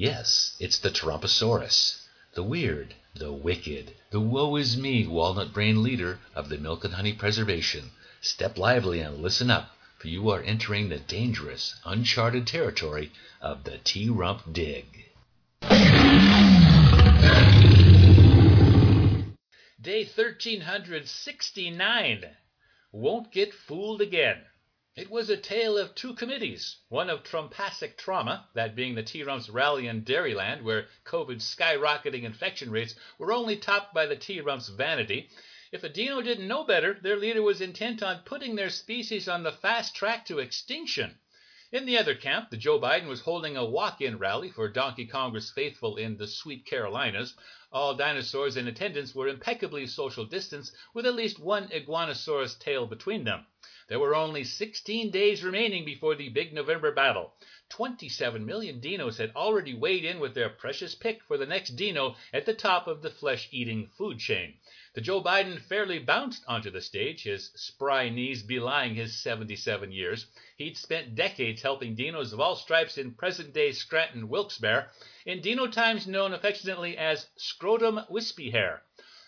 Yes, it's the Tarumposaurus, the weird, the wicked, the woe is me walnut brain leader of the milk and honey preservation. Step lively and listen up, for you are entering the dangerous, uncharted territory of the T Rump Dig. Day 1369. Won't get fooled again. It was a tale of two committees, one of Trumpasic trauma, that being the T-Rumps rally in Dairyland, where COVID's skyrocketing infection rates were only topped by the T-Rumps' vanity. If a dino didn't know better, their leader was intent on putting their species on the fast track to extinction. In the other camp, the Joe Biden was holding a walk-in rally for Donkey Congress faithful in the sweet Carolinas. All dinosaurs in attendance were impeccably social distanced, with at least one iguanosaurus tail between them. There were only 16 days remaining before the big November battle. 27 million dinos had already weighed in with their precious pick for the next dino at the top of the flesh eating food chain. The Joe Biden fairly bounced onto the stage, his spry knees belying his 77 years. He'd spent decades helping dinos of all stripes in present day Scranton Wilkes-Barre, in dino times known affectionately as Scrotum Wispy Hair.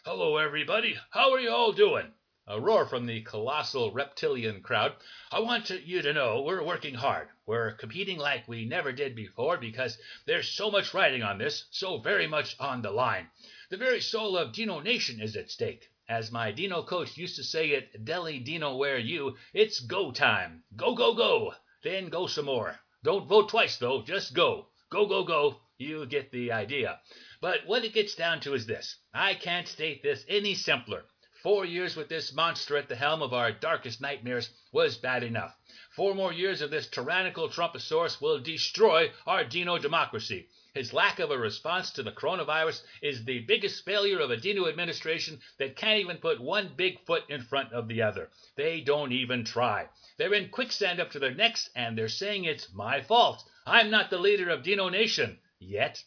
Hello, everybody. How are you all doing? A roar from the colossal reptilian crowd. I want you to know we're working hard. We're competing like we never did before because there's so much riding on this, so very much on the line. The very soul of Dino Nation is at stake. As my Dino coach used to say at Deli Dino Where You, it's go time. Go, go, go. Then go some more. Don't vote twice, though. Just go. Go, go, go. You get the idea. But what it gets down to is this. I can't state this any simpler. Four years with this monster at the helm of our darkest nightmares was bad enough. Four more years of this tyrannical Trumposaurus will destroy our Dino democracy. His lack of a response to the coronavirus is the biggest failure of a Dino administration that can't even put one big foot in front of the other. They don't even try. They're in quicksand up to their necks, and they're saying it's my fault. I'm not the leader of Dino Nation. Yet.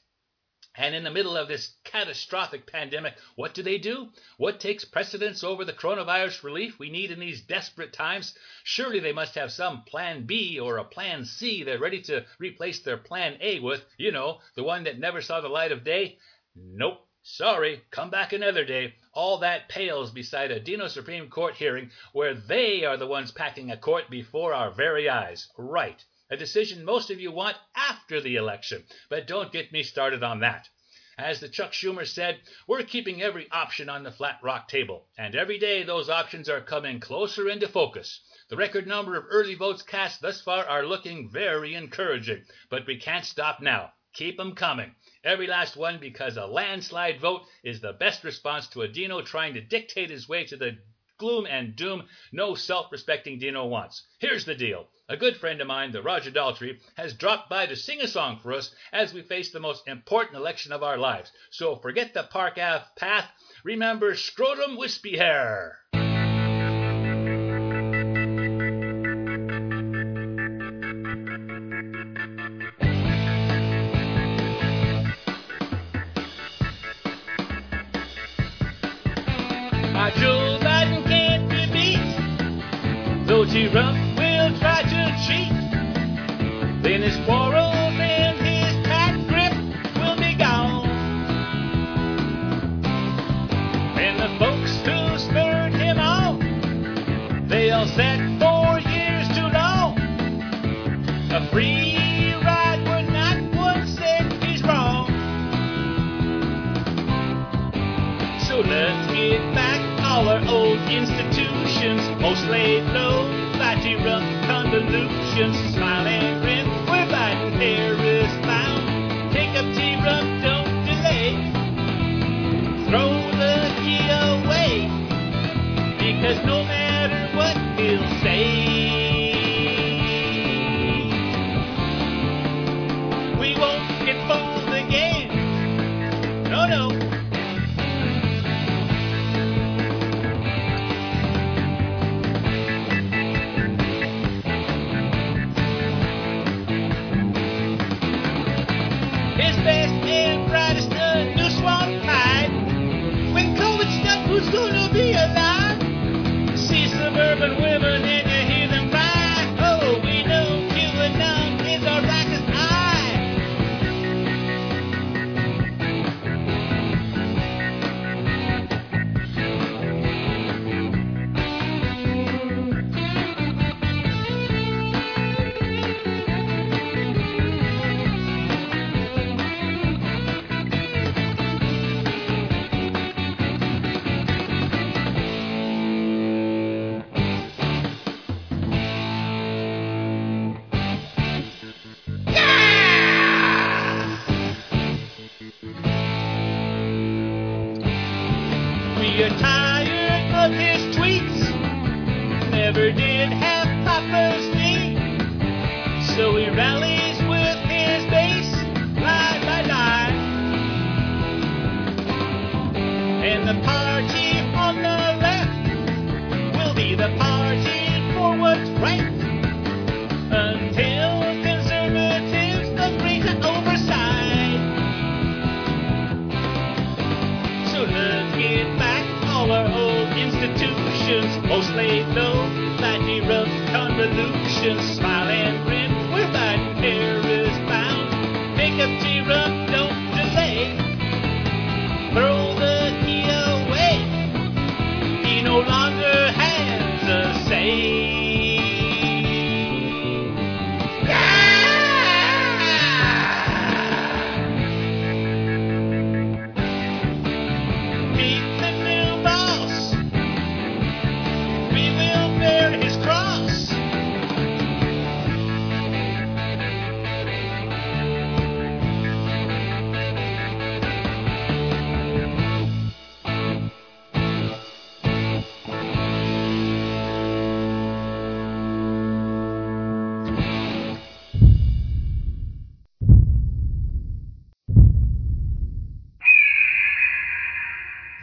And in the middle of this catastrophic pandemic, what do they do? What takes precedence over the coronavirus relief we need in these desperate times? Surely they must have some plan B or a plan C they're ready to replace their plan A with, you know, the one that never saw the light of day? Nope. Sorry, come back another day. All that pales beside a Dino Supreme Court hearing where they are the ones packing a court before our very eyes. Right a decision most of you want after the election. But don't get me started on that. As the Chuck Schumer said, we're keeping every option on the flat rock table, and every day those options are coming closer into focus. The record number of early votes cast thus far are looking very encouraging, but we can't stop now. Keep 'em coming. Every last one because a landslide vote is the best response to a Dino trying to dictate his way to the gloom and doom no self respecting Dino wants. Here's the deal a good friend of mine, the Roger Daltrey, has dropped by to sing a song for us as we face the most important election of our lives. So forget the Park Ave path. Remember Scrotum Wispy Hair. Beat, though because no matter what he'll say, So he rallies with his base, lie, lie, lie. And the party on the left will be the party for what's right. Until conservatives agree to oversight. So back, all our old institutions, most laid low, slightly rough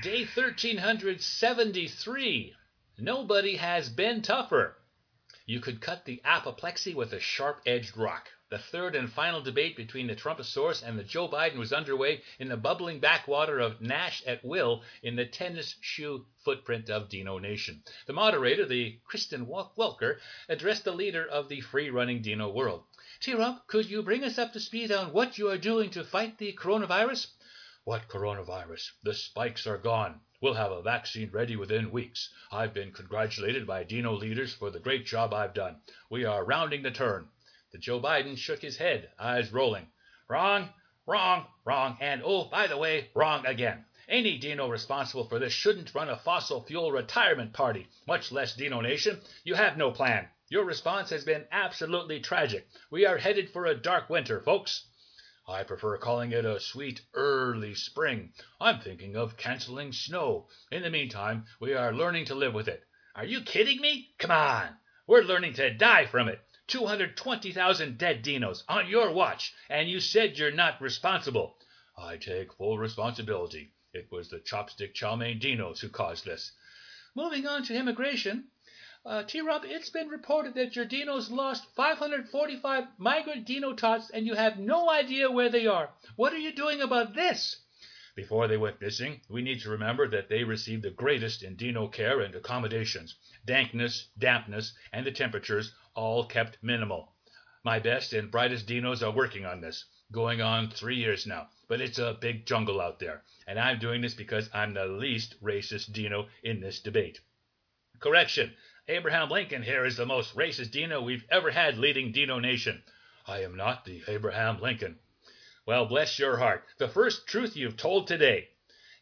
Day 1373. Nobody has been tougher. You could cut the apoplexy with a sharp edged rock. The third and final debate between the Trumposaurus and the Joe Biden was underway in the bubbling backwater of Nash at Will in the tennis shoe footprint of Dino Nation. The moderator, the Kristen Welker, addressed the leader of the free running Dino world. T-Rump, could you bring us up to speed on what you are doing to fight the coronavirus? What coronavirus? The spikes are gone. We'll have a vaccine ready within weeks. I've been congratulated by Dino leaders for the great job I've done. We are rounding the turn. The Joe Biden shook his head, eyes rolling. Wrong, wrong, wrong, and oh, by the way, wrong again. Any Dino responsible for this shouldn't run a fossil fuel retirement party, much less Dino Nation. You have no plan. Your response has been absolutely tragic. We are headed for a dark winter, folks. I prefer calling it a sweet early spring. I'm thinking of canceling snow. In the meantime, we are learning to live with it. Are you kidding me? Come on. We're learning to die from it. 220,000 dead dinos on your watch, and you said you're not responsible. I take full responsibility. It was the chopstick chow mein dinos who caused this. Moving on to immigration. Uh, T-Rob, it's been reported that your dinos lost 545 migrant dino tots and you have no idea where they are. What are you doing about this? Before they went missing, we need to remember that they received the greatest in dino care and accommodations. Dankness, dampness, and the temperatures all kept minimal. My best and brightest dinos are working on this, going on three years now. But it's a big jungle out there, and I'm doing this because I'm the least racist dino in this debate. Correction. Abraham Lincoln here is the most racist dino we've ever had leading Dino Nation. I am not the Abraham Lincoln. Well, bless your heart. The first truth you've told today.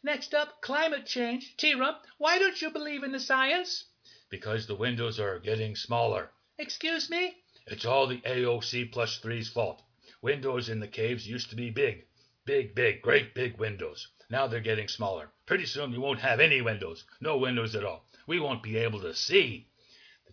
Next up, climate change. T-Rump, why don't you believe in the science? Because the windows are getting smaller. Excuse me? It's all the AOC plus three's fault. Windows in the caves used to be big. Big, big, great big windows. Now they're getting smaller. Pretty soon we won't have any windows. No windows at all. We won't be able to see.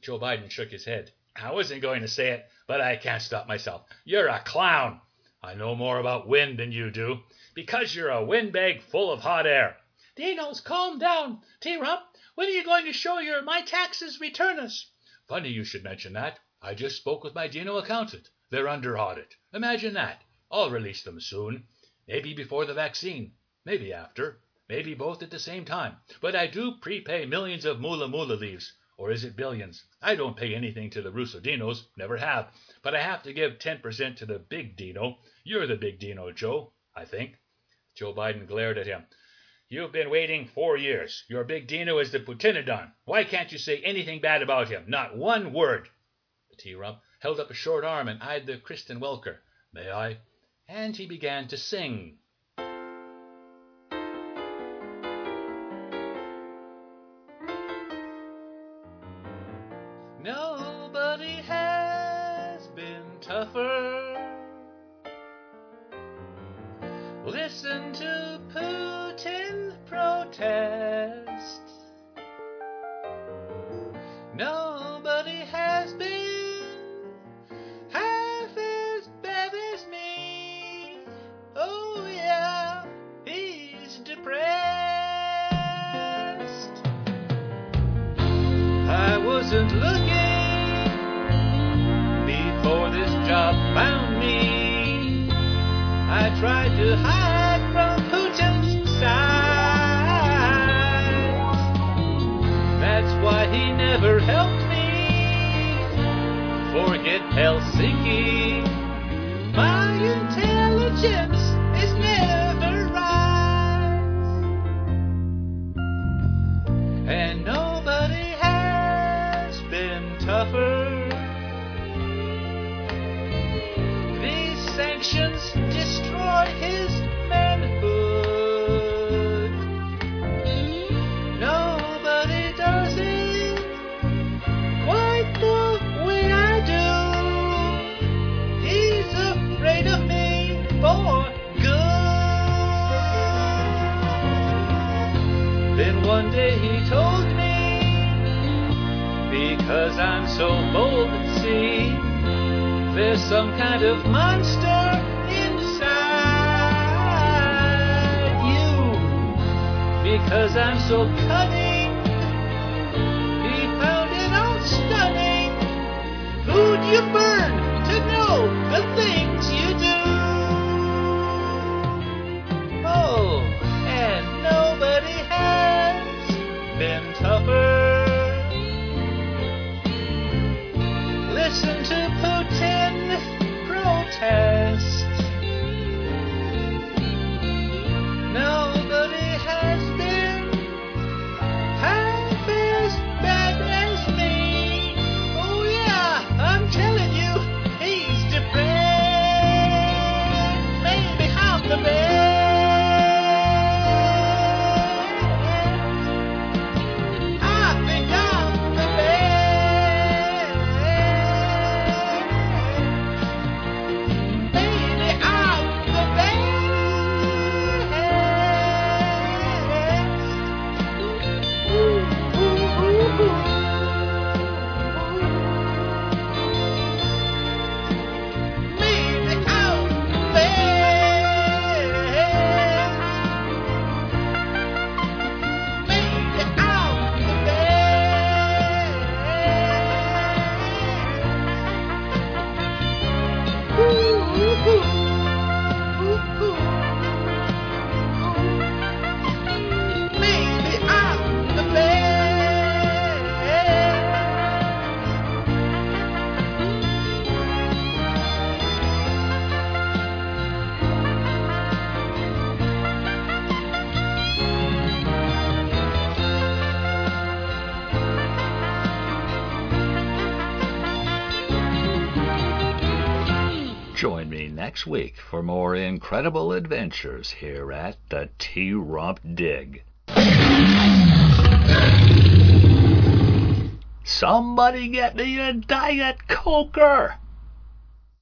Joe Biden shook his head. I wasn't going to say it, but I can't stop myself. You're a clown. I know more about wind than you do, because you're a windbag full of hot air. Dinos, calm down. T-Rump, when are you going to show your My Taxes Return Us? Funny you should mention that. I just spoke with my Dino accountant. They're under audit. Imagine that. I'll release them soon. Maybe before the vaccine. Maybe after. Maybe both at the same time. But I do prepay millions of Mula Mula leaves. Or is it billions? I don't pay anything to the Russo Dinos, never have. But I have to give 10% to the big Dino. You're the big Dino, Joe, I think. Joe Biden glared at him. You've been waiting four years. Your big Dino is the Putinodon. Why can't you say anything bad about him? Not one word. The T-Rump held up a short arm and eyed the Kristen Welker. May I? And he began to sing. Nobody has been half as bad as me. Oh, yeah, he's depressed. I wasn't looking before this job found me. I tried to hide. forget Helsinki. because I'm so cunning. Be it on stunning. Who'd you burn. next week for more incredible adventures here at the T Rump Dig. Somebody get me a Diet Coker!